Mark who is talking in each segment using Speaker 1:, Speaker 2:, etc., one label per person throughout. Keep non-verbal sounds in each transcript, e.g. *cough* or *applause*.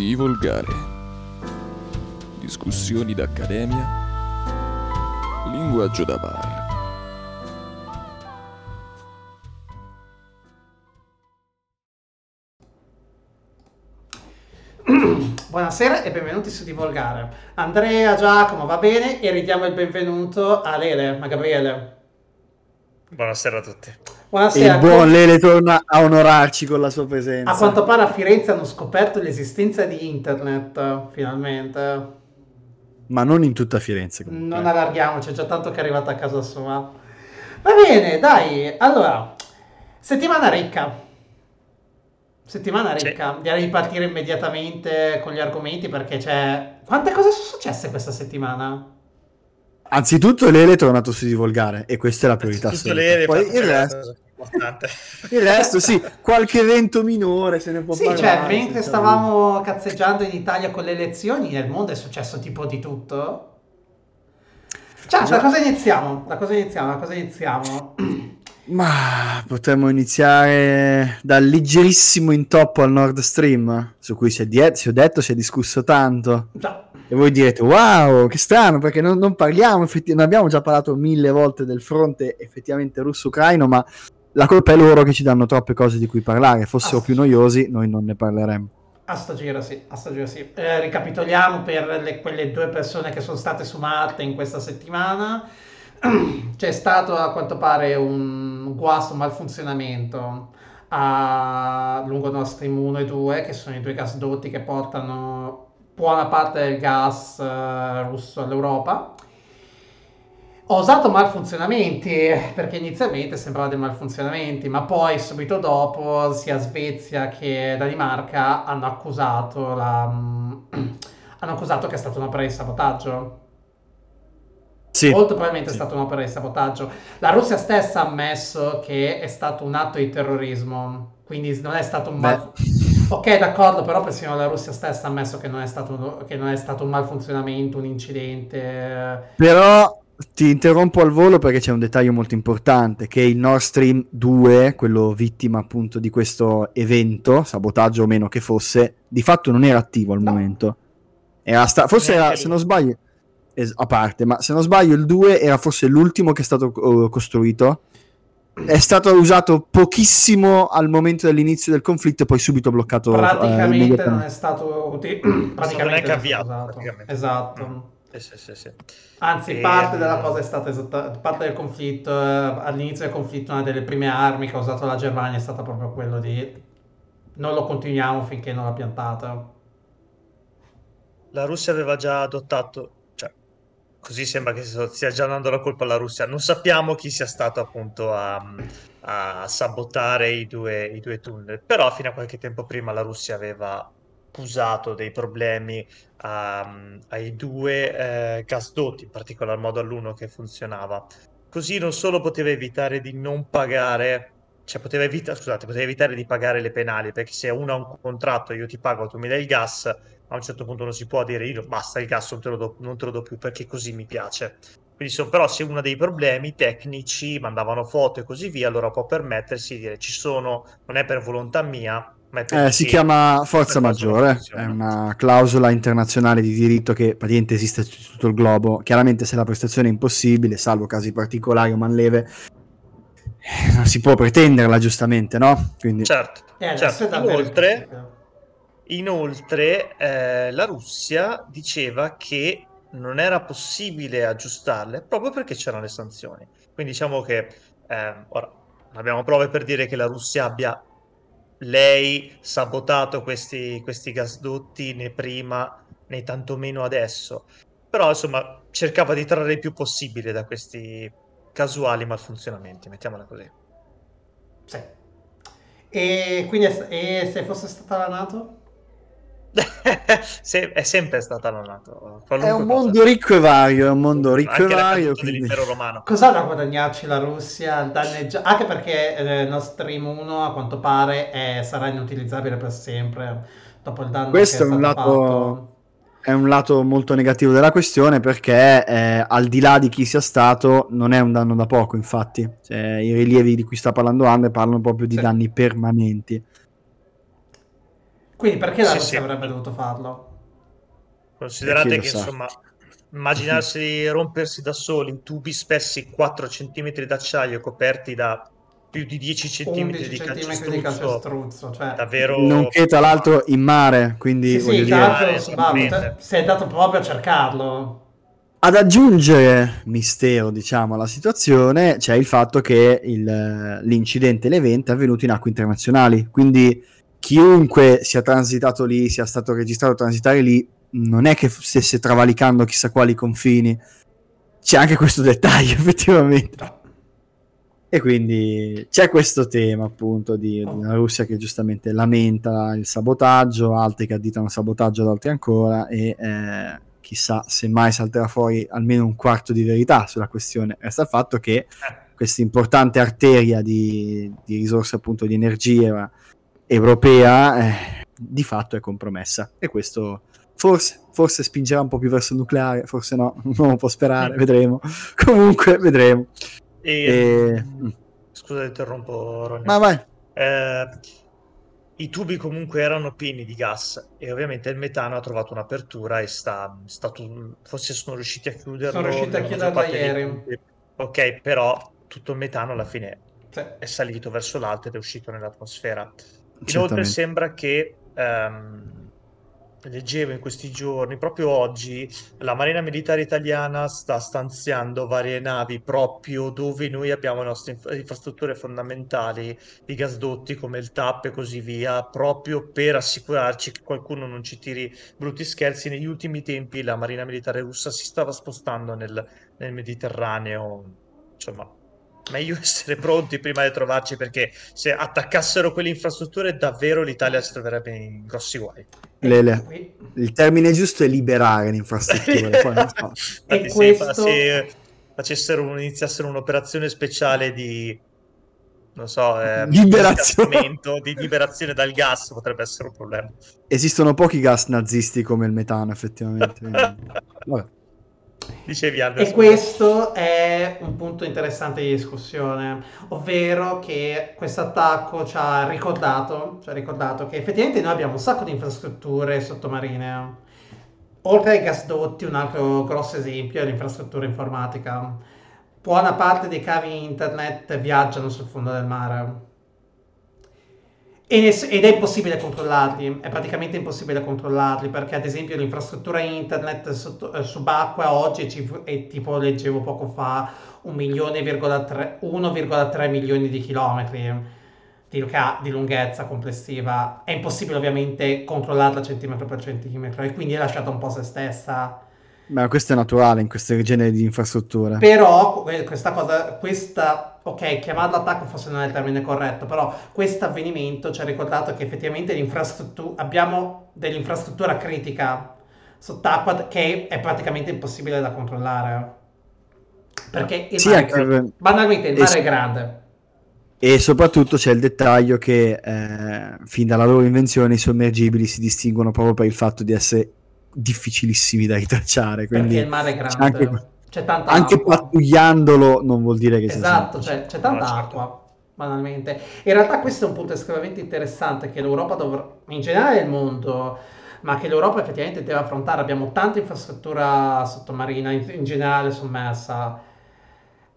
Speaker 1: Di volgare. Discussioni d'accademia. Linguaggio da bar.
Speaker 2: Buonasera e benvenuti su Divolgare. Andrea, Giacomo, va bene? E ridiamo il benvenuto a Lele, a Gabriele.
Speaker 3: Buonasera a tutti.
Speaker 2: Buonasera.
Speaker 4: Il buon Lele torna a onorarci con la sua presenza.
Speaker 2: A quanto pare a Firenze hanno scoperto l'esistenza di internet, finalmente.
Speaker 4: Ma non in tutta Firenze. Comunque.
Speaker 2: Non allarghiamoci, è già tanto che è arrivata a casa sua. Va bene, dai. Allora, settimana ricca. Settimana
Speaker 3: Sì.
Speaker 2: ricca. Direi di partire immediatamente con gli argomenti perché c'è... Quante cose sono successe questa settimana?
Speaker 4: Anzitutto Lele è tornato su di volgare e questa è la priorità.
Speaker 3: Tutto
Speaker 4: assoluta.
Speaker 3: lei
Speaker 4: Poi il resto, *laughs* il resto, sì, qualche evento minore se ne può
Speaker 2: Sì,
Speaker 4: parlare.
Speaker 2: cioè, mentre stavamo cazzeggiando in Italia con le elezioni, nel mondo è successo tipo di tutto. Ciao,
Speaker 4: Già.
Speaker 2: da cosa iniziamo? Da cosa iniziamo? Da cosa iniziamo? *clears throat*
Speaker 4: Ma potremmo iniziare dal leggerissimo intoppo al Nord Stream, su cui si è, die- si è detto, si è discusso tanto.
Speaker 2: Già.
Speaker 4: E voi direte, wow, che strano, perché non, non parliamo, effetti- ne abbiamo già parlato mille volte del fronte effettivamente russo-ucraino, ma la colpa è loro che ci danno troppe cose di cui parlare. Fossero
Speaker 2: Ah.
Speaker 4: più noiosi, noi non ne parleremmo.
Speaker 2: A sto giro sì, a sto giro sì. Eh, ricapitoliamo per le- quelle due persone che sono state su Marte in questa settimana. *clears throat* C'è stato a quanto pare un guasto, un malfunzionamento a lungo Nord Stream 1 e 2, che sono i due gasdotti che portano buona parte del gas eh, russo all'Europa. Ho usato malfunzionamenti perché inizialmente sembrava dei malfunzionamenti, ma poi subito dopo sia Svezia che Danimarca hanno accusato, la, *clears throat* hanno accusato che è stata un'opera di sabotaggio.
Speaker 4: Sì,
Speaker 2: Molto probabilmente
Speaker 4: Sì.
Speaker 2: è stata un'opera di sabotaggio. La Russia stessa ha ammesso che è stato un atto di terrorismo, quindi non è stato un mal... Ok, d'accordo, però persino la Russia stessa ha ammesso che non è stato, che non è stato un malfunzionamento, un incidente.
Speaker 4: però ti interrompo al volo perché c'è un dettaglio molto importante, che il Nord Stream 2, quello vittima appunto di questo evento, sabotaggio o meno che fosse, di fatto non era attivo al
Speaker 2: No.
Speaker 4: momento. Era sta- forse era,
Speaker 3: Neanche
Speaker 4: se non sbaglio, es- a parte, ma se non sbaglio il 2 era forse l'ultimo che è stato eh, costruito. È stato usato pochissimo al momento dell'inizio del conflitto e poi subito bloccato. eh,
Speaker 2: Praticamente non
Speaker 4: immediatamente.
Speaker 2: è stato uti- praticamente non è stato
Speaker 3: avviato, praticamente.
Speaker 2: Esatto.
Speaker 3: Sì, sì, sì, sì.
Speaker 2: Anzi,
Speaker 3: E-
Speaker 2: parte della cosa è stata esatta, parte del conflitto, eh, all'inizio del conflitto una delle prime armi che ha usato la Germania è stata proprio quello di non lo continuiamo finché non l'ha piantata.
Speaker 3: La Russia aveva già adottato, così sembra che stia già dando la colpa alla Russia. Non sappiamo chi sia stato appunto a, a sabotare i due, i due tunnel, però fino a qualche tempo prima la Russia aveva accusato dei problemi a- ai due eh, gasdotti, in particolar modo all'uno che funzionava. Così non solo poteva evitare di non pagare, cioè poteva evitare, scusate, poteva evitare di pagare le penali, perché se uno ha un contratto io ti pago, tu mi dai il gas, a un certo punto non si può dire io basta il gas, non te lo do, non te lo do più perché così mi piace. Quindi so- però se uno dei problemi tecnici mandavano foto e così via, allora può permettersi di dire ci sono, non è per volontà mia,
Speaker 4: Eh, si chiama forza maggiore, è una clausola internazionale di diritto che praticamente esiste su tutto il globo. Chiaramente se la prestazione è impossibile, salvo casi particolari o manleve, non si può pretenderla giustamente, no? Quindi
Speaker 3: Certo,
Speaker 2: E adesso
Speaker 3: certo. Inoltre. Inoltre, eh, la Russia diceva che non era possibile aggiustarle proprio perché c'erano le sanzioni. Quindi diciamo che eh, ora non abbiamo prove per dire che la Russia abbia lei sabotato questi, questi gasdotti né prima né tantomeno adesso. Però insomma cercava di trarre il più possibile da questi casuali malfunzionamenti, mettiamola così.
Speaker 2: Sì. E quindi è- e se fosse stata la Nato? *laughs*
Speaker 3: Se- è sempre stata la NATO.
Speaker 4: è un
Speaker 3: cosa.
Speaker 4: mondo ricco e vario, è un mondo ricco e
Speaker 3: Anche
Speaker 4: vario.
Speaker 3: l'accaduto
Speaker 4: quindi-
Speaker 3: dell'impero romano.
Speaker 2: Cosa da guadagnarci la Russia? Danneggia- Anche perché eh, Nord Stream 1 a quanto pare è- sarà inutilizzabile per sempre dopo il danno
Speaker 4: Questo
Speaker 2: che
Speaker 4: è un
Speaker 2: stato
Speaker 4: lato-
Speaker 2: fatto.
Speaker 4: È un lato molto negativo della questione perché eh, al di là di chi sia stato non è un danno da poco infatti Cioè, i rilievi di cui sta parlando Andre parlano proprio di
Speaker 2: Sì.
Speaker 4: danni permanenti
Speaker 2: Quindi perché la
Speaker 3: Sì, sì.
Speaker 2: avrebbe dovuto farlo?
Speaker 3: Considerate che
Speaker 4: sa.
Speaker 3: insomma, immaginarsi rompersi da soli tubi spessi 4 cm d'acciaio coperti da più di 10 cm
Speaker 2: 11
Speaker 3: di
Speaker 2: centimetri di
Speaker 3: calcestruzzo,
Speaker 2: calcestruzzo, cioè...
Speaker 3: davvero
Speaker 4: Nonché tra l'altro in mare, quindi
Speaker 2: Sì, sì,
Speaker 4: dire...
Speaker 2: tra l'altro, insomma,
Speaker 3: esattamente.
Speaker 2: te- sei andato proprio a cercarlo.
Speaker 4: Ad aggiungere mistero, diciamo, alla situazione c'è il fatto che il- l'incidente, l'evento è avvenuto in acque internazionali, quindi chiunque sia transitato lì, sia stato registrato transitare lì, non è che stesse travalicando chissà quali confini. C'è anche questo dettaglio, *laughs* effettivamente. E quindi c'è questo tema appunto di, di una Russia che giustamente lamenta il sabotaggio, altri che additano sabotaggio ad altri ancora e eh, chissà se mai salterà fuori almeno un quarto di verità sulla questione. Resta il fatto che questa importante arteria di, di risorse appunto di energia europea eh, di fatto è compromessa e questo forse, forse spingerà un po' più verso il nucleare, forse no, *laughs* non lo può sperare,
Speaker 3: Mm.
Speaker 4: vedremo. Comunque vedremo.
Speaker 3: E,
Speaker 4: E-
Speaker 3: mm, Scusa, interrompo, Ronny.
Speaker 4: Ma vai.
Speaker 3: Eh, I tubi comunque erano pieni di gas e ovviamente il metano ha trovato un'apertura e sta, stato, forse sono riusciti a chiuderlo.
Speaker 2: Sono riusciti a chiuderlo ieri.
Speaker 3: Ok, però tutto il metano alla fine
Speaker 2: Sì.
Speaker 3: è salito verso l'alto ed è uscito nell'atmosfera. Inoltre sembra che, ehm, leggevo in questi giorni, proprio oggi, la Marina Militare Italiana sta stanziando varie navi proprio dove noi abbiamo le nostre inf- infrastrutture fondamentali, i gasdotti come il TAP e così via, proprio per assicurarci che qualcuno non ci tiri brutti scherzi. Negli ultimi tempi la Marina Militare russa si stava spostando nel, nel Mediterraneo, insomma, meglio essere pronti prima di trovarci perché se attaccassero quelle infrastrutture davvero l'Italia si troverebbe in grossi guai.
Speaker 4: Lele, il termine giusto è liberare le infrastrutture. *laughs* poi so.
Speaker 3: Infatti,
Speaker 2: E questo-
Speaker 3: se facessero un- iniziassero un'operazione speciale di non so, eh,
Speaker 4: Liberazione.
Speaker 3: di liberazione dal gas potrebbe essere un problema.
Speaker 4: Esistono pochi gas nazisti come il metano, effettivamente. Vabbè.
Speaker 3: Dicevi Anderson.
Speaker 2: E questo è un punto interessante di discussione, ovvero che questo attacco ci ha ricordato, ci ha ricordato che effettivamente noi abbiamo un sacco di infrastrutture sottomarine. Oltre ai gasdotti, un altro grosso esempio è l'infrastruttura informatica. Buona parte dei cavi internet viaggiano sul fondo del mare. Ed è impossibile controllarli, è praticamente impossibile controllarli perché ad esempio l'infrastruttura internet sotto- eh, subacquea oggi è tipo leggevo poco fa un milione virgola tre- 1,3 milioni di chilometri di, di lunghezza complessiva. È impossibile ovviamente controllarla centimetro per centimetro e quindi è lasciata un po' se stessa.
Speaker 4: Ma questo è naturale in questo genere di infrastrutture.
Speaker 2: Però que- questa cosa, questa, ok, chiamarla attacco forse non è il termine corretto, però questo avvenimento ci ha ricordato che effettivamente abbiamo dell'infrastruttura critica sott'acqua che è praticamente impossibile da controllare. Perché il
Speaker 4: Sì,
Speaker 2: mare,
Speaker 4: anche-
Speaker 2: banalmente il
Speaker 4: e
Speaker 2: mare
Speaker 4: s-
Speaker 2: è grande.
Speaker 4: E soprattutto c'è il dettaglio che eh, fin dalla loro invenzione i sommergibili si distinguono proprio per il fatto di essere difficilissimi da ritracciare. Quindi
Speaker 2: perché il mare è
Speaker 4: c'è
Speaker 2: grande.
Speaker 4: anche,
Speaker 2: C'è tanta
Speaker 4: anche
Speaker 2: acqua.
Speaker 4: pattugliandolo non vuol dire che sia
Speaker 2: Esatto,
Speaker 4: semplice.
Speaker 2: c'è, c'è tanta
Speaker 3: No, certo.
Speaker 2: acqua, banalmente. In realtà questo è un punto estremamente interessante che l'Europa dovrà, in generale il mondo, ma che l'Europa effettivamente deve affrontare. Abbiamo tanta infrastruttura sottomarina, in, in generale sommersa.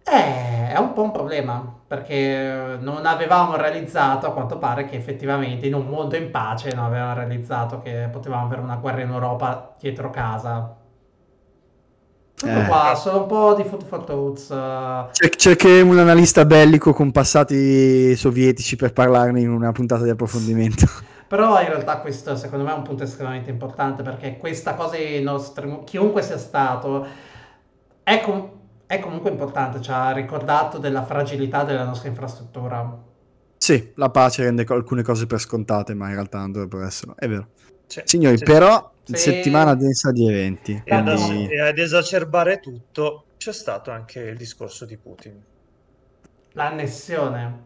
Speaker 2: Eh, è un po' un problema, perché non avevamo realizzato, a quanto pare, che effettivamente in un mondo in pace non avevamo realizzato che potevamo avere una guerra in Europa dietro casa. Tutto
Speaker 4: Eh.
Speaker 2: qua, solo un po' di food for thoughts. eh,
Speaker 4: Cer- cercheremo un analista bellico con passati sovietici per parlarne in una puntata di approfondimento. *laughs*
Speaker 2: Però in realtà questo secondo me è un punto estremamente importante perché questa cosa nostri, chiunque sia stato, è, com- è comunque importante, ci ha ricordato della fragilità della nostra infrastruttura.
Speaker 4: Sì, la pace rende alcune cose per scontate, ma in realtà non dovrebbero esserlo. È vero.
Speaker 3: Sì,
Speaker 4: Signori,
Speaker 3: sì,
Speaker 4: però,
Speaker 2: Sì.
Speaker 4: settimana densa di eventi.
Speaker 3: E ad,
Speaker 4: quindi-
Speaker 3: e ad esacerbare tutto c'è stato anche il discorso di Putin
Speaker 2: L'annessione,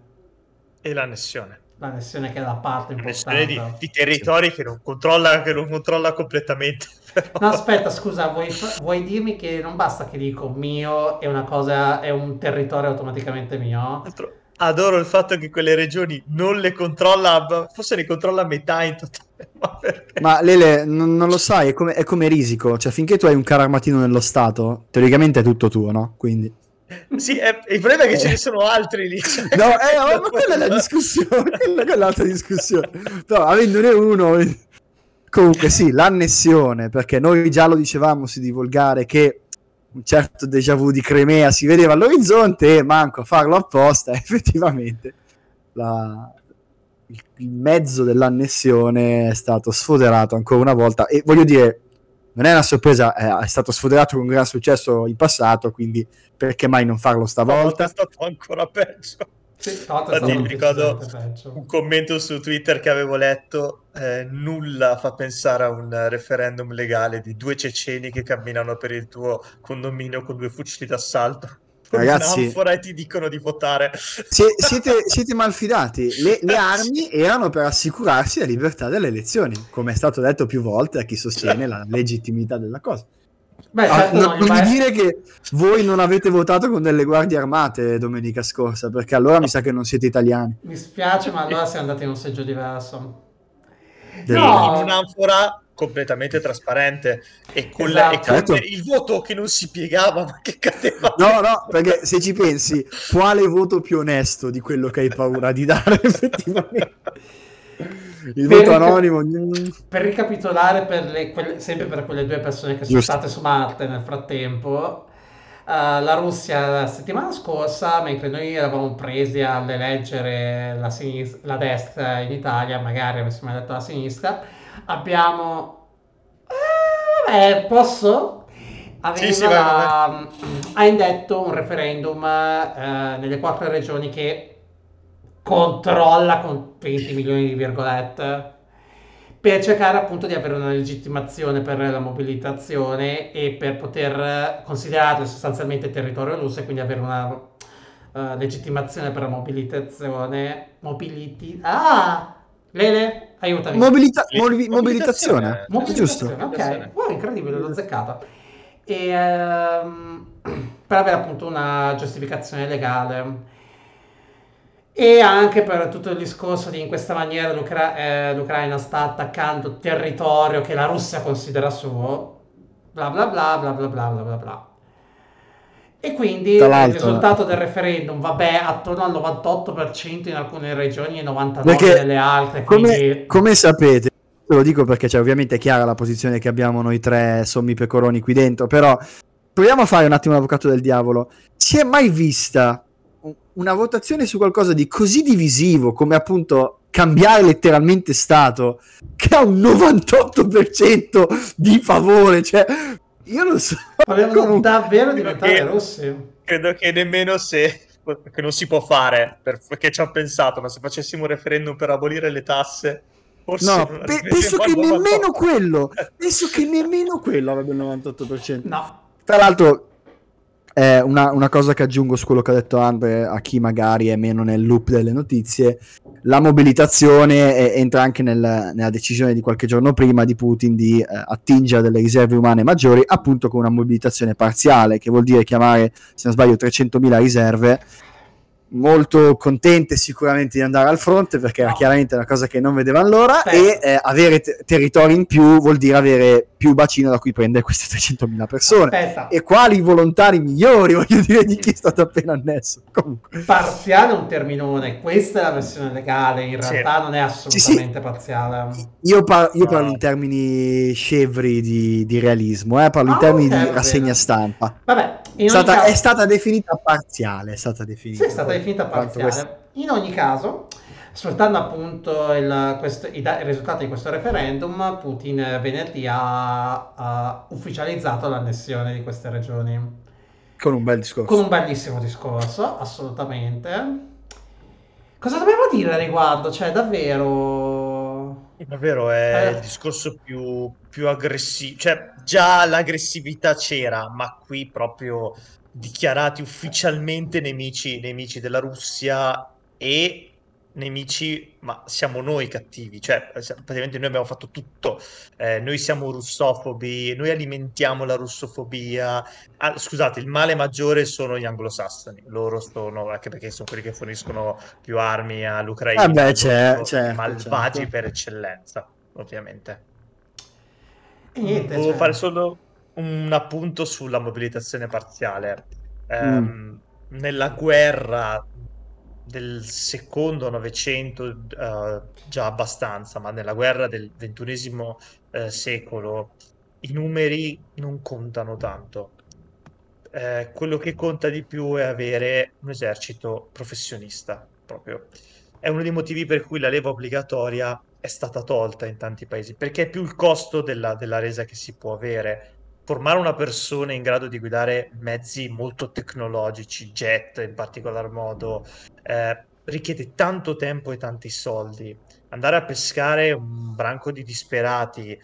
Speaker 3: e l'annessione.
Speaker 2: L'annessione che è la parte
Speaker 3: L'annessione di,
Speaker 2: importante.
Speaker 3: di territori che non controlla, che non controlla completamente. *laughs* però.
Speaker 2: No, aspetta, scusa, vuoi, vuoi dirmi che non basta che dico mio è una cosa, è un territorio automaticamente mio?
Speaker 3: Adoro il fatto che quelle regioni non le controlla, forse ne controlla metà in totale. *laughs* Ma?
Speaker 4: Ma Lele, non, non lo sai, è come, è come risico, cioè finché tu hai un carro armatino nello Stato, teoricamente è tutto tuo, no? Quindi...
Speaker 3: Sì, è- il problema è che ce ne sono altri lì.
Speaker 4: No, eh, ma quella è la discussione, quella è l'altra discussione. Però avendone uno... Comunque sì, l'annessione, perché noi già lo dicevamo, si divulgare che un certo déjà vu di Crimea si vedeva all'orizzonte e manco a farlo apposta, *laughs* effettivamente la- il mezzo dell'annessione è stato sfoderato ancora una volta e voglio dire, non è una sorpresa, è, è stato sfoderato con gran successo in passato, quindi perché mai non farlo
Speaker 3: Stavolta? È stato ancora peggio.
Speaker 2: Sì,
Speaker 3: Infatti, mi ricordo un commento su Twitter che avevo letto, eh, nulla fa pensare a un referendum legale di due ceceni che camminano per il tuo condominio con due fucili d'assalto,
Speaker 4: Ragazzi-
Speaker 3: un'anfora e ti dicono di votare.
Speaker 4: Sie- siete, siete malfidati. Le, le armi erano per assicurarsi la libertà delle elezioni, come è stato detto più volte a chi sostiene la legittimità della cosa.
Speaker 2: Beh,
Speaker 4: Ah,
Speaker 2: certo,
Speaker 4: no-
Speaker 2: no,
Speaker 4: non mi dire che voi non avete votato con delle guardie armate domenica scorsa, perché allora mi sa che non siete italiani.
Speaker 2: mi spiace, ma allora siamo andati in un seggio diverso.
Speaker 4: Del-
Speaker 2: No.
Speaker 3: in un'anfora completamente trasparente e con,
Speaker 2: Esatto.
Speaker 3: e con
Speaker 4: Certo.
Speaker 3: il voto che non si piegava, ma che cadeva.
Speaker 4: No, no, perché se ci pensi, quale voto più onesto di quello che hai paura di dare *laughs* effettivamente? Il
Speaker 2: Per
Speaker 4: voto
Speaker 2: rica-
Speaker 4: anonimo. mm,
Speaker 2: Per ricapitolare, per le- quelle- sempre per quelle due persone che sono state su Marte nel frattempo, eh, la Russia la settimana scorsa, mentre noi eravamo presi all'eleggere la, sinis- la destra in Italia, magari avessimo eletto la sinistra, abbiamo... Eh, vabbè, posso? Aveva
Speaker 3: Sì, sì, vai,
Speaker 2: la- ha indetto un referendum eh, nelle quattro regioni che controlla con 20 milioni di virgolette per cercare appunto di avere una legittimazione per la mobilitazione e per poter considerarle sostanzialmente territorio russo e quindi avere una eh, legittimazione per la mobilitazione mobiliti ah Lele, aiutami.
Speaker 4: Mobilita- mobi- mobilitazione.
Speaker 3: mobilitazione.
Speaker 4: giusto.
Speaker 2: ok. Wow, incredibile, l'ho azzeccata. Ehm, per avere appunto una giustificazione legale. E anche per tutto il discorso di in questa maniera l'Ucra- eh, l'Ucraina sta attaccando territorio che la Russia considera suo. Bla bla bla bla bla bla bla bla. E quindi il risultato del referendum, vabbè, attorno al 98% in alcune regioni e 99%
Speaker 4: Perché
Speaker 2: nelle altre,
Speaker 4: Come,
Speaker 2: quindi...
Speaker 4: come sapete, ve lo dico perché c'è ovviamente chiara la posizione che abbiamo noi tre sommi pecoroni qui dentro, però proviamo a fare un attimo l'avvocato del diavolo. Si è mai vista una votazione su qualcosa di così divisivo come appunto cambiare letteralmente Stato che ha un 98% di favore? Cioè, io non so. *laughs*
Speaker 2: Volevano
Speaker 4: Comunque-
Speaker 2: davvero diventare
Speaker 3: Perché-
Speaker 2: russi.
Speaker 3: Credo che nemmeno se che non si può fare per- perché ci ho pensato, ma se facessimo un referendum per abolire le tasse, forse
Speaker 4: No, pe- penso che
Speaker 3: 98.
Speaker 4: nemmeno quello, *laughs* penso che nemmeno quello avrebbe il 98%.
Speaker 2: No,
Speaker 4: Tra l'altro, eh, una, una cosa che aggiungo su quello che ha detto Andre, a chi magari è meno nel loop delle notizie, la mobilitazione eh, entra anche nel- nella decisione di qualche giorno prima di Putin di eh, attingere delle riserve umane maggiori, appunto con una mobilitazione parziale, che vuol dire chiamare, se non sbaglio, 300.000 riserve. Molto contente sicuramente di andare al fronte perché era
Speaker 2: No.
Speaker 4: chiaramente una cosa che non vedevano l'ora
Speaker 2: Aspetta.
Speaker 4: e eh, avere te- territori in più vuol dire avere più bacino da cui prendere queste 300.000 persone
Speaker 2: aspetta.
Speaker 4: e quali volontari migliori, *laughs* voglio dire, di chi è stato appena annesso. Comunque,
Speaker 2: Parziale è un terminone, questa è la versione legale, in
Speaker 3: Sì.
Speaker 2: realtà non è assolutamente parziale.
Speaker 4: io, par- io
Speaker 3: No.
Speaker 4: parlo in termini scevri di, di realismo, eh, parlo in
Speaker 2: Ah,
Speaker 4: termini
Speaker 2: ok,
Speaker 4: di rassegna stampa.
Speaker 2: Vabbè, in
Speaker 4: stata,
Speaker 2: caso...
Speaker 4: è stata definita parziale, è stata definita.
Speaker 2: Sì, è stata
Speaker 4: Quanto
Speaker 2: parziale. In ogni caso, sfruttando appunto il, questo- i, da- il risultato di questo referendum, Putin venerdì ha, ha ufficializzato l'annessione di queste regioni.
Speaker 4: Con un bel discorso.
Speaker 2: Con un bellissimo discorso, assolutamente. Cosa dobbiamo dire a riguardo? Cioè, davvero...
Speaker 3: Davvero è
Speaker 2: Eh.
Speaker 3: il discorso più, più aggressivo, cioè già l'aggressività c'era, ma qui proprio dichiarati ufficialmente nemici, nemici della Russia e nemici, ma siamo noi cattivi, cioè praticamente noi abbiamo fatto tutto, eh, noi siamo russofobi, noi alimentiamo la russofobia, ah, scusate, il male maggiore sono gli anglosassoni, loro sono, anche perché sono quelli che forniscono più armi all'Ucraina,
Speaker 4: ah beh, c'è,
Speaker 3: sono
Speaker 4: certo,
Speaker 3: malvagi
Speaker 4: certo.
Speaker 3: per eccellenza, ovviamente.
Speaker 2: E niente,
Speaker 3: Volevo
Speaker 2: cioè-
Speaker 3: fare solo un appunto sulla mobilitazione parziale. Ehm,
Speaker 4: Mm.
Speaker 3: Nella guerra del secondo Novecento, eh, già abbastanza, ma nella guerra del ventunesimo eh, secolo i numeri non contano tanto. Eh, quello che conta di più è avere un esercito professionista, proprio. È uno dei motivi per cui la leva obbligatoria è stata tolta in tanti paesi, perché è più il costo della, della resa che si può avere. Formare una persona in grado di guidare mezzi molto tecnologici, jet in particolar modo, eh, richiede tanto tempo e tanti soldi. Andare a pescare un branco di disperati, eh,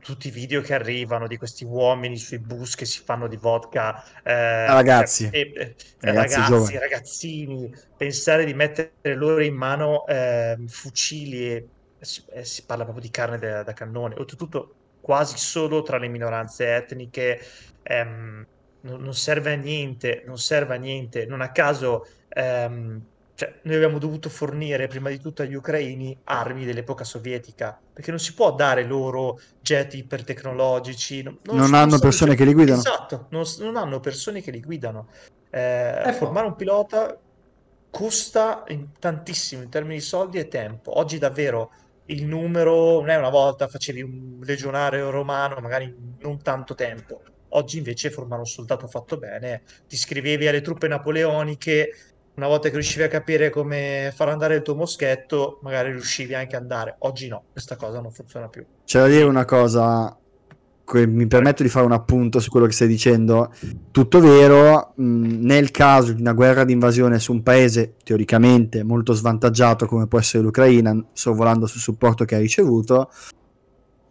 Speaker 3: tutti i video che arrivano di questi uomini sui bus che si fanno di vodka, eh,
Speaker 4: Ragazzi.
Speaker 3: e- e-
Speaker 4: Ragazzi
Speaker 3: ragazzi, ragazzini, pensare di mettere loro in mano ehm, fucili e, e si, e si parla proprio di carne da, da cannone, oltretutto quasi solo tra le minoranze etniche, ehm, non, non serve a niente, non serve a niente, non a caso ehm, cioè, noi abbiamo dovuto fornire prima di tutto agli ucraini armi dell'epoca sovietica, perché non si può dare loro jet ipertecnologici, non,
Speaker 4: Non
Speaker 3: sono
Speaker 4: hanno persone che li guidano.
Speaker 3: Esatto, non, non hanno persone che li guidano. Eh,
Speaker 2: Ecco.
Speaker 3: formare un pilota costa in- tantissimo in termini di soldi e tempo. Oggi davvero il numero non è una volta facevi un legionario romano, magari non tanto tempo. Oggi invece formare un soldato fatto bene, ti iscrivevi alle truppe napoleoniche, una volta che riuscivi a capire come far andare il tuo moschetto, magari riuscivi anche ad andare. Oggi no, questa cosa non funziona più.
Speaker 4: C'è da dire una cosa, mi permetto di fare un appunto su quello che stai dicendo. Tutto vero, mh, nel caso di una guerra d'invasione su un paese teoricamente molto svantaggiato come può essere l'Ucraina, sorvolando sul supporto che ha ricevuto,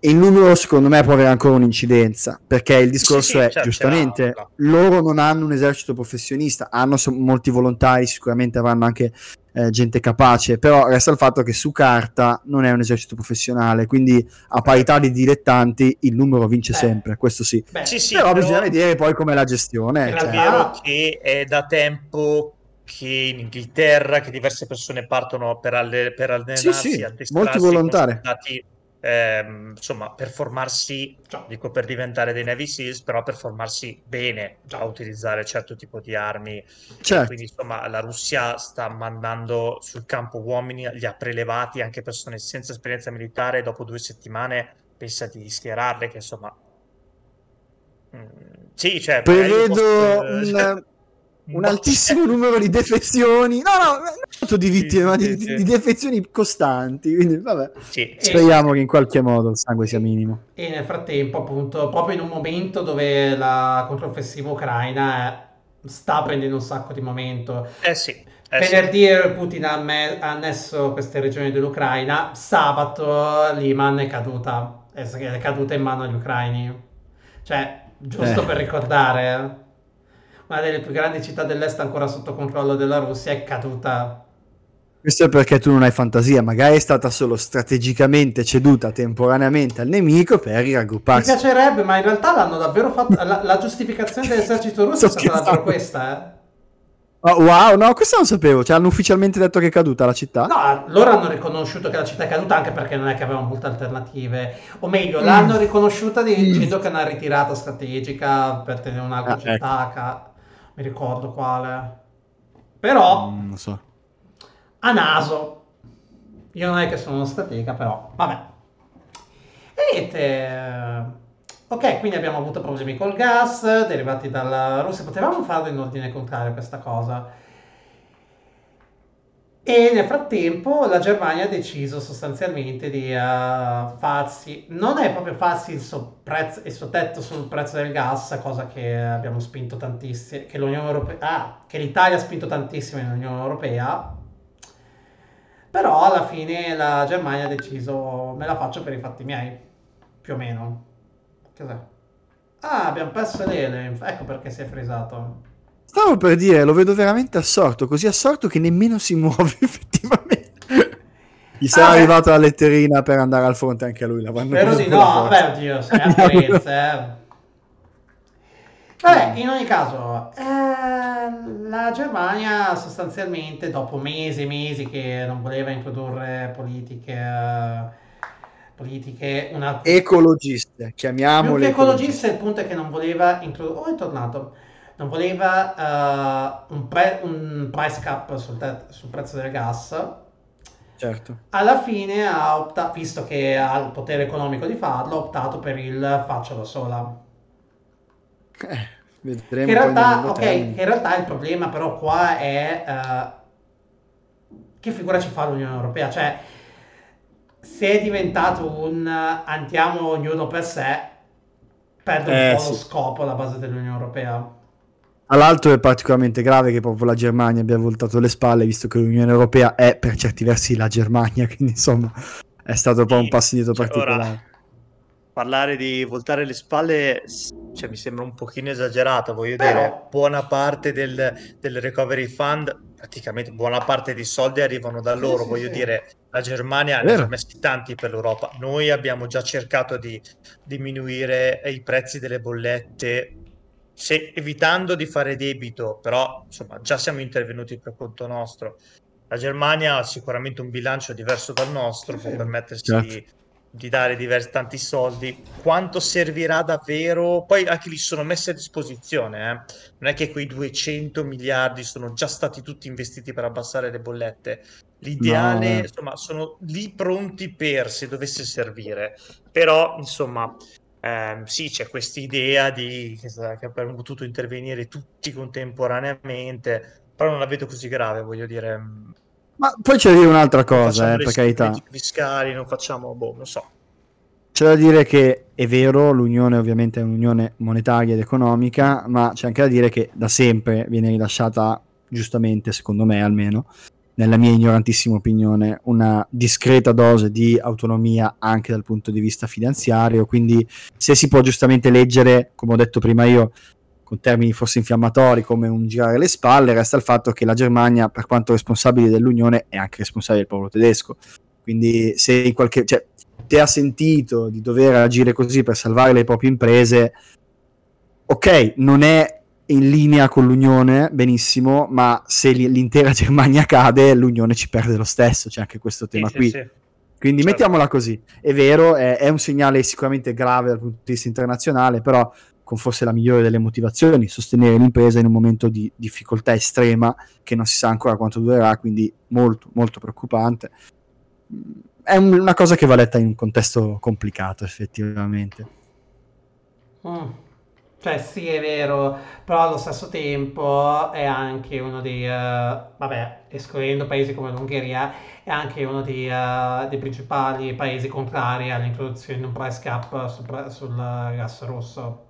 Speaker 4: il numero secondo me può avere ancora un'incidenza, perché il discorso
Speaker 3: sì,
Speaker 4: è,
Speaker 3: certo,
Speaker 4: giustamente,
Speaker 3: ce l'ha.
Speaker 4: loro non hanno un esercito professionista, hanno so- molti volontari, sicuramente avranno anche eh, gente capace, però resta il fatto che su carta non è un esercito professionale, quindi a parità di dilettanti il numero vince
Speaker 2: Eh.
Speaker 4: sempre, questo sì.
Speaker 2: Beh,
Speaker 3: Sì, sì,
Speaker 4: però,
Speaker 3: però-
Speaker 4: bisogna vedere poi com'è la gestione.
Speaker 3: È
Speaker 4: cioè.
Speaker 3: vero che è da tempo che in Inghilterra che diverse persone partono per, alle- per allenarsi,
Speaker 4: Sì, sì, molti volontari.
Speaker 3: soldati, ehm, insomma, per formarsi,
Speaker 2: Già.
Speaker 3: dico per diventare dei Navy Seals, però per formarsi bene
Speaker 2: Già.
Speaker 3: a utilizzare certo tipo di armi.
Speaker 4: Certo.
Speaker 3: Quindi, insomma, la Russia sta mandando sul campo uomini, li ha prelevati anche persone senza esperienza militare. Dopo due settimane pensa di schierarle, che insomma. mm, Sì, cioè,
Speaker 4: Prevedo
Speaker 3: posso-
Speaker 4: un, *laughs* un altissimo numero di defezioni, no, no, non tanto di vittime,
Speaker 3: Sì,
Speaker 4: ma di,
Speaker 3: sì.
Speaker 4: di defezioni costanti. Quindi, vabbè, speriamo che in qualche modo il sangue sia minimo.
Speaker 2: E nel frattempo, appunto, proprio in un momento dove la controffensiva ucraina eh, sta prendendo un sacco di momento.
Speaker 3: Eh sì, eh.
Speaker 2: Venerdì Putin ha, me- ha annesso queste regioni dell'Ucraina, sabato Liman è caduta, è è caduta in mano agli ucraini. Cioè, giusto
Speaker 4: Eh.
Speaker 2: per ricordare, una delle più grandi città dell'est ancora sotto controllo della Russia è caduta.
Speaker 4: Questo è perché tu non hai fantasia, magari è stata solo strategicamente ceduta temporaneamente al nemico per
Speaker 2: Mi
Speaker 4: raggrupparsi.
Speaker 2: piacerebbe, ma in realtà l'hanno davvero fatto. La, la giustificazione dell'esercito russo è
Speaker 4: Sto
Speaker 2: stata davvero questa, eh.
Speaker 4: Oh, wow, no, questo non sapevo. Cioè, hanno ufficialmente detto che è caduta la città.
Speaker 2: No, loro hanno riconosciuto che la città è caduta anche perché non è che avevano molte alternative. O meglio,
Speaker 4: Mm.
Speaker 2: l'hanno riconosciuta dicendo che è una ritirata strategica per tenere un'altra
Speaker 4: Ah,
Speaker 2: città. ca- Mi ricordo quale. Però,
Speaker 4: Mm, non so.
Speaker 2: a naso. Io non è che sono uno stratega, però, vabbè. E niente. eh, Ok, quindi abbiamo avuto problemi col gas derivati dalla Russia. Potevamo farlo in ordine contrario questa cosa. E nel frattempo la Germania ha deciso sostanzialmente di eh, farsi, non è proprio farsi il suo, prezzo, il suo tetto sul prezzo del gas, cosa che abbiamo spinto tantissimo, che Europea, ah, che l'Italia ha spinto tantissimo nell'Unione Europea, però alla fine la Germania ha deciso me la faccio per i fatti miei, più o meno. Cos'è? Ah, abbiamo perso l'Ele, ecco perché si è fresato.
Speaker 4: Stavo per dire, lo vedo veramente assorto, così assorto che nemmeno si *laughs* muove effettivamente. Gli sarà
Speaker 2: Ah, beh.
Speaker 4: arrivata la letterina per andare al fronte anche a lui.
Speaker 2: Spero di no, vabbè, oddio, sei a Firenze, eh. Vabbè, in ogni caso, eh, la Germania sostanzialmente dopo mesi e mesi che non voleva introdurre politiche, politiche una,
Speaker 4: Ecologiste, chiamiamole
Speaker 2: che ecologista il punto è che non voleva introdurre, oh è tornato, non voleva eh, un, pre- un price cap sul, te- sul prezzo del gas,
Speaker 4: Certo.
Speaker 2: alla fine ha optato, visto che ha il potere economico di farlo, ha optato per il faccia da sola.
Speaker 4: Eh, vedremo
Speaker 2: in realtà,
Speaker 4: lungo
Speaker 2: ok,
Speaker 4: termine.
Speaker 2: che in realtà il problema però qua è eh, che figura ci fa l'Unione Europea? Cioè, se è diventato un eh, andiamo ognuno per sé, perde un
Speaker 4: Eh,
Speaker 2: po' lo
Speaker 4: sì.
Speaker 2: scopo alla base dell'Unione Europea.
Speaker 4: Tra l'altro è particolarmente grave che proprio la Germania abbia voltato le spalle, visto che l'Unione Europea è per certi versi la Germania, *laughs* quindi insomma è stato un po' un passo indietro
Speaker 3: Cioè, ora,
Speaker 4: particolare.
Speaker 3: parlare di voltare le spalle cioè, mi sembra un pochino esagerato, voglio
Speaker 2: Però-
Speaker 3: dire, buona parte del, del recovery fund, praticamente buona parte dei soldi arrivano da loro,
Speaker 2: sì,
Speaker 3: voglio
Speaker 2: sì.
Speaker 3: dire, la Germania ne ha messi tanti per l'Europa, noi abbiamo già cercato di diminuire i prezzi delle bollette, se- evitando di fare debito, però insomma già siamo intervenuti per conto nostro. La Germania ha sicuramente un bilancio diverso dal nostro, può permettersi
Speaker 4: Certo.
Speaker 3: di, di dare diversi, tanti soldi. Quanto servirà davvero? Poi anche li sono messi a disposizione, eh. Non è che quei 200 miliardi sono già stati tutti investiti per abbassare le bollette. L'ideale,
Speaker 4: No, eh.
Speaker 3: insomma, sono lì pronti per se dovesse servire. Però, insomma, ehm, sì, c'è questa idea di che, che avremmo potuto intervenire tutti contemporaneamente, però non la vedo così grave, voglio dire. mm,
Speaker 4: Ma poi c'è da dire un'altra cosa, eh, per carità.
Speaker 3: fiscali, non facciamo, boh, non so.
Speaker 4: C'è da dire che è vero, l'Unione ovviamente è un'unione monetaria ed economica, ma c'è anche da dire che da sempre viene rilasciata, giustamente, secondo me almeno, nella mia ignorantissima opinione, una discreta dose di autonomia anche dal punto di vista finanziario. Quindi, se si può giustamente leggere, come ho detto prima io, con termini forse infiammatori come un girare le spalle, resta il fatto che la Germania, per quanto responsabile dell'Unione, è anche responsabile del popolo tedesco. Quindi, se in qualche. Cioè, te ha sentito di dover agire così per salvare le proprie imprese, ok, non è in linea con l'Unione, benissimo, ma se li- l'intera *laughs* Germania cade, l'Unione ci perde lo stesso, c'è anche questo tema
Speaker 3: Sì, sì,
Speaker 4: qui.
Speaker 3: sì.
Speaker 4: Quindi
Speaker 3: Certo.
Speaker 4: mettiamola così, è vero, è, è un segnale sicuramente grave dal punto di vista internazionale, però con forse la migliore delle motivazioni, sostenere l'impresa in un momento di difficoltà estrema che non si sa ancora quanto durerà, quindi molto, molto preoccupante. Mm, È un- una cosa che va letta in un contesto complicato, effettivamente.
Speaker 2: Mm. Cioè, sì, è vero, però allo stesso tempo è anche uno dei, eh, vabbè, escludendo paesi come l'Ungheria, è anche uno dei, eh, dei principali paesi contrari all'introduzione di un price cap sul, sul gas rosso.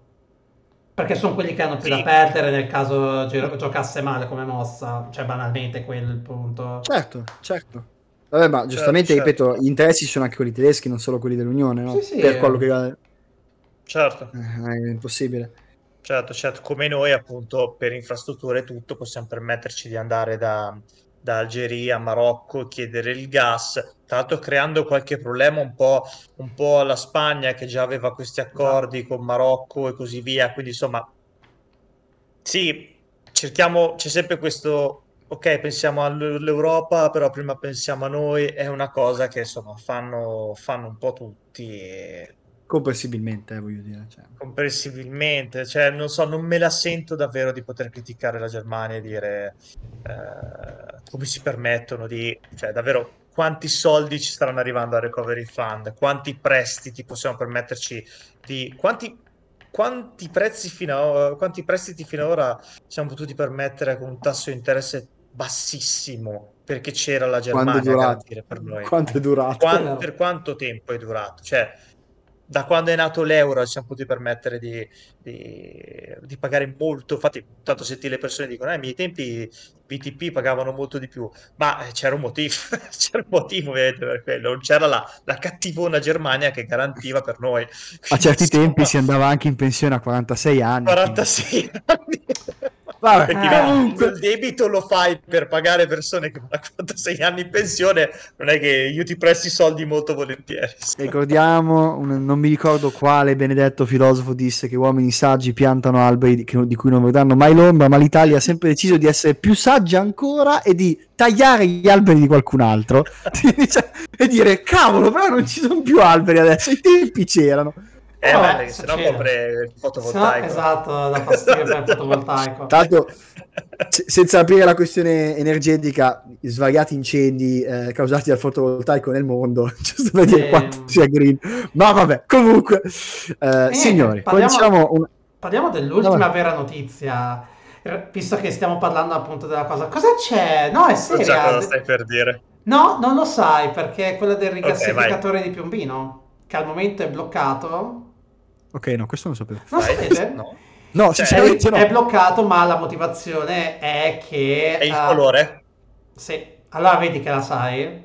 Speaker 2: Perché sono quelli che hanno più
Speaker 3: Sì.
Speaker 2: da perdere nel caso gio- giocasse male come mossa, cioè banalmente quello è il punto.
Speaker 4: Certo, certo. Vabbè, ma giustamente,
Speaker 3: certo.
Speaker 4: ripeto, gli interessi sono anche quelli tedeschi, non solo quelli dell'Unione, no?
Speaker 2: Sì, sì,
Speaker 4: Per quello che
Speaker 3: Certo.
Speaker 4: eh, è impossibile.
Speaker 3: Certo, certo, come noi appunto per infrastrutture e tutto possiamo permetterci di andare da, da Algeria, Marocco, chiedere il gas, tra l'altro creando qualche problema un po', un po' alla Spagna che già aveva questi accordi con Marocco e così via, quindi insomma sì, cerchiamo, c'è sempre questo, ok, pensiamo all'Europa, però prima pensiamo a noi, è una cosa che insomma fanno, fanno un po' tutti e
Speaker 4: Comprensibilmente, eh, voglio dire. Cioè.
Speaker 3: comprensibilmente, cioè non so, non me la sento davvero di poter criticare la Germania e dire eh, come si permettono di, cioè davvero quanti soldi ci staranno arrivando al recovery fund, quanti prestiti possiamo permetterci di, quanti, quanti prezzi fino quanti prestiti finora siamo potuti permettere con un tasso di interesse bassissimo perché c'era la Germania a garantire per noi.
Speaker 4: Quanto è durato?
Speaker 3: Quan-
Speaker 2: Vero.
Speaker 3: per quanto tempo è durato? Cioè, da quando è nato l'euro ci siamo potuti permettere di, di- di pagare molto. Infatti, tanto senti le persone dicono: eh, ai miei tempi BTP pagavano molto di più, ma eh, c'era un motivo, *laughs* c'era un motivo per quello. Non c'era la, la cattivona Germania che garantiva per noi.
Speaker 4: A
Speaker 3: Quindi,
Speaker 4: certi tempi si andava anche in pensione a 46 anni. quindi-
Speaker 3: 46 anni.
Speaker 4: Vabbè,
Speaker 3: Perché
Speaker 2: Eh.
Speaker 4: comunque,
Speaker 3: il debito lo fai per pagare persone che a 46 anni in pensione, non è che io ti presti soldi molto volentieri.
Speaker 4: ricordiamo, un- non mi ricordo quale benedetto filosofo disse che uomini saggi piantano alberi di, di cui non vedranno mai l'ombra, ma l'Italia ha sempre deciso di essere più saggia ancora e di tagliare gli alberi di qualcun altro *laughs* Cioè, e dire cavolo, però non ci sono più alberi adesso, i tempi c'erano.
Speaker 3: Eh,
Speaker 2: Vabbè,
Speaker 3: vabbè, se no copre il
Speaker 2: Se no,
Speaker 3: fotovoltaico.
Speaker 2: esatto, da fastidio per il *laughs* fotovoltaico.
Speaker 4: Tanto, se- senza aprire la questione energetica, svariati incendi eh, causati dal fotovoltaico nel mondo, *laughs* giusto per dire
Speaker 2: Eh,
Speaker 4: quanto sia green. Ma vabbè, comunque, eh, signori, poi
Speaker 2: parliamo-
Speaker 4: diciamo un-
Speaker 2: Parliamo dell'ultima
Speaker 4: Vabbè.
Speaker 2: vera notizia, eh, visto che stiamo parlando appunto della cosa. Cosa c'è? No, è
Speaker 3: So già
Speaker 2: seria.
Speaker 3: cosa stai per dire.
Speaker 2: No, non lo sai perché è quella del rigassificatore di Piombino, che al momento è bloccato.
Speaker 4: Ok, no, questo non lo sapevo.
Speaker 2: Non
Speaker 3: Dai,
Speaker 2: sapete?
Speaker 3: No.
Speaker 4: No,
Speaker 3: Cioè,
Speaker 2: È,
Speaker 4: sinceramente no.
Speaker 2: è bloccato, ma la motivazione è che...
Speaker 3: È il
Speaker 2: eh,
Speaker 3: colore?
Speaker 2: Sì, allora vedi che la sai.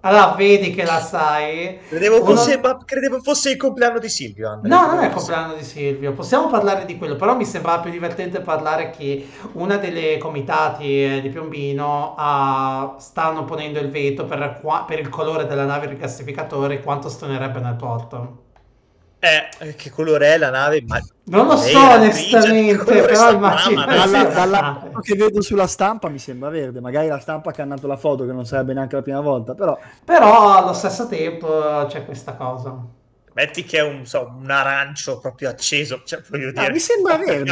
Speaker 2: Allora vedi che la sai.
Speaker 3: Credevo
Speaker 2: Uno-
Speaker 3: fosse, ma credevo fosse il compleanno di Silvio.
Speaker 2: No, non è il compleanno di Silvio. Possiamo parlare di quello, però mi sembrava più divertente parlare che una delle comitati eh, di Piombino ha- stanno ponendo il veto per, per il colore della nave rigassificatore quanto stonerebbe nel porto.
Speaker 3: Eh, che colore è la nave? Ma
Speaker 2: Non lo so onestamente, però immagino
Speaker 4: Dalla, dalla foto che vedo sulla stampa mi sembra verde, magari la stampa ha cannato la foto che non sarebbe neanche la prima volta, però
Speaker 2: Però allo stesso tempo c'è questa cosa.
Speaker 3: metti che è un, so, un arancio proprio acceso. Cioè, voglio
Speaker 4: Ah,
Speaker 3: dire,
Speaker 4: mi sembra verde,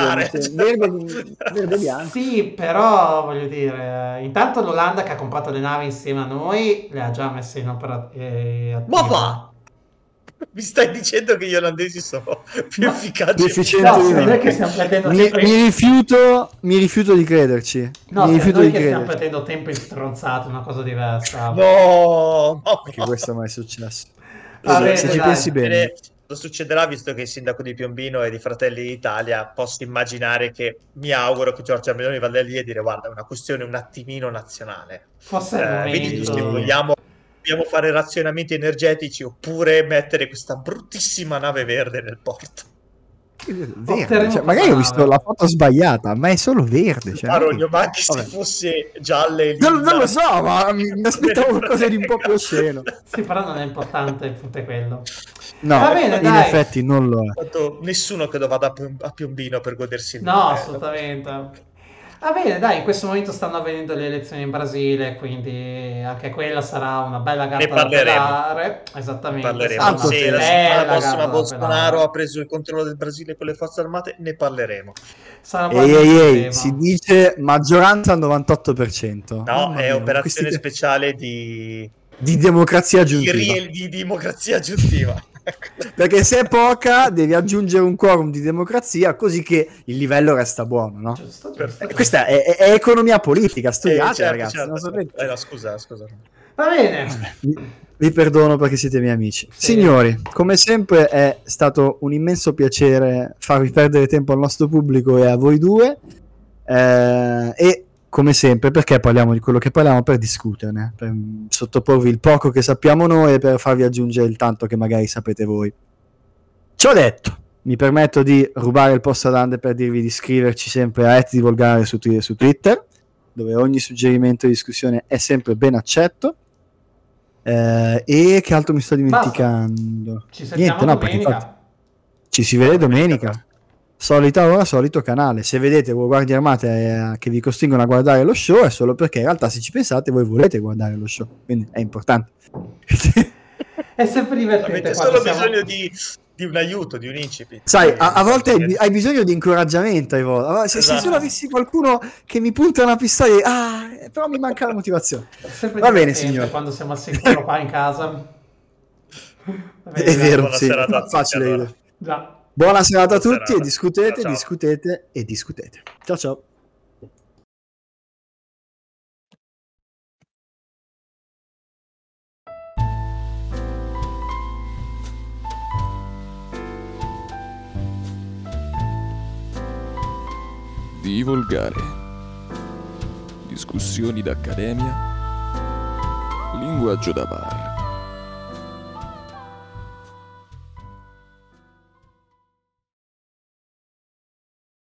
Speaker 4: verde, verde bianco. *laughs*
Speaker 2: Sì, però voglio dire, intanto l'Olanda che ha comprato le navi insieme a noi le ha già messe in opera. eh,
Speaker 3: Ma va! *laughs* Mi stai dicendo che gli olandesi sono *laughs* più
Speaker 2: Ma-
Speaker 3: efficaci?
Speaker 4: Più efficienti
Speaker 2: No, che stiamo perdendo
Speaker 4: Mi,
Speaker 2: tempo in-
Speaker 4: mi rifiuto, mi rifiuto di crederci.
Speaker 2: No,
Speaker 4: mi
Speaker 2: se
Speaker 4: rifiuto
Speaker 2: noi
Speaker 4: di
Speaker 2: che stiamo
Speaker 4: crederci.
Speaker 2: perdendo tempo in stronzate, una cosa diversa.
Speaker 3: No, no,
Speaker 4: Che questo mai è successo.
Speaker 2: Bene,
Speaker 4: Se ci
Speaker 2: dai.
Speaker 4: pensi bene.
Speaker 3: Cosa succederà visto che il sindaco di Piombino e di Fratelli d'Italia posso immaginare che mi auguro che Giorgia Meloni vada lì e dire guarda è una questione un attimino nazionale
Speaker 2: Forse
Speaker 3: Eh, vedi se vogliamo, vogliamo fare razionamenti energetici oppure mettere questa bruttissima nave verde nel porto
Speaker 4: Verde, cioè, magari ho visto la foto sbagliata, ma è solo verde. Cioè,
Speaker 3: Marogno ma anche se fosse gialla e
Speaker 4: Non, non lo so, ma mi, mi aspettavo qualcosa di un po' più osceno.
Speaker 2: Sì, però non è importante, il punto è quello.
Speaker 4: No,
Speaker 2: Va bene,
Speaker 4: in
Speaker 2: dai.
Speaker 4: effetti non lo è.
Speaker 3: Nessuno credo vada a Piom- a Piombino per godersi il
Speaker 2: No,
Speaker 3: mare.
Speaker 2: assolutamente. Va bene, dai, in questo momento stanno avvenendo le elezioni in Brasile, quindi anche quella sarà una bella gatta
Speaker 3: Ne
Speaker 2: da
Speaker 3: parleremo.
Speaker 2: pelare. Esattamente.
Speaker 3: parleremo.
Speaker 2: sarà
Speaker 4: Tanto
Speaker 2: una
Speaker 3: Se la settimana prossima
Speaker 2: da
Speaker 3: Bolsonaro ha preso il controllo del Brasile con le forze armate, ne parleremo.
Speaker 4: Ehi, ehi, ehi, si dice maggioranza al 98%.
Speaker 3: No,
Speaker 4: Mamma
Speaker 3: è
Speaker 4: mia,
Speaker 3: operazione
Speaker 4: questi-
Speaker 3: speciale di,
Speaker 4: di democrazia
Speaker 3: di,
Speaker 4: aggiuntiva.
Speaker 3: rie- di democrazia aggiuntiva. *laughs* *laughs*
Speaker 4: Perché se è poca, devi aggiungere un quorum di democrazia così che il livello resta buono, no?
Speaker 2: Giusto.
Speaker 4: Questa è, è- è economia politica, studiate
Speaker 3: Eh, certo,
Speaker 4: ragazzi.
Speaker 3: certo,
Speaker 4: non
Speaker 3: certo. Eh, no, scusa, scusa.
Speaker 2: Va bene.
Speaker 4: Vi, vi perdono perché siete miei amici.
Speaker 2: Sì.
Speaker 4: Signori, come sempre è stato un immenso piacere farvi perdere tempo al nostro pubblico e a voi due. Eh, e come sempre, perché parliamo di quello che parliamo? Per discuterne, per mm, sottoporvi il poco che sappiamo noi e per farvi aggiungere il tanto che magari sapete voi. Ciò detto, mi permetto di rubare il posto ad Ande per dirvi di iscriverci sempre a @divolgare su, Twi- su Twitter, dove ogni suggerimento di discussione è sempre ben accetto. Eh, e che altro mi sto dimenticando? Niente, no, perché infatti ci si vede domenica. Solita ora, solito canale. Se vedete voi guardie armate eh, che vi costringono a guardare lo show, è solo perché in realtà, se ci pensate, voi volete guardare lo show. Quindi è importante. *laughs*
Speaker 2: È sempre divertente
Speaker 3: Avete solo
Speaker 2: siamo...
Speaker 3: bisogno di, di un aiuto, di un incipit.
Speaker 4: Sai, a, a volte hai, hai bisogno di incoraggiamento. allora, Se, se
Speaker 3: Esatto.
Speaker 4: solo avessi qualcuno che mi punta una pistola, e- ah, eh, però mi manca la motivazione. Va bene, signore.
Speaker 2: quando siamo al sicuro qua in casa. *laughs*
Speaker 4: È vero, sì, facile.
Speaker 3: allora.
Speaker 2: Già.
Speaker 4: Buona serata a tutti
Speaker 3: serata.
Speaker 4: e discutete,
Speaker 3: Ciao, ciao.
Speaker 4: discutete e discutete. Ciao ciao.
Speaker 1: Divolgare. Discussioni d'accademia. Linguaggio da bar.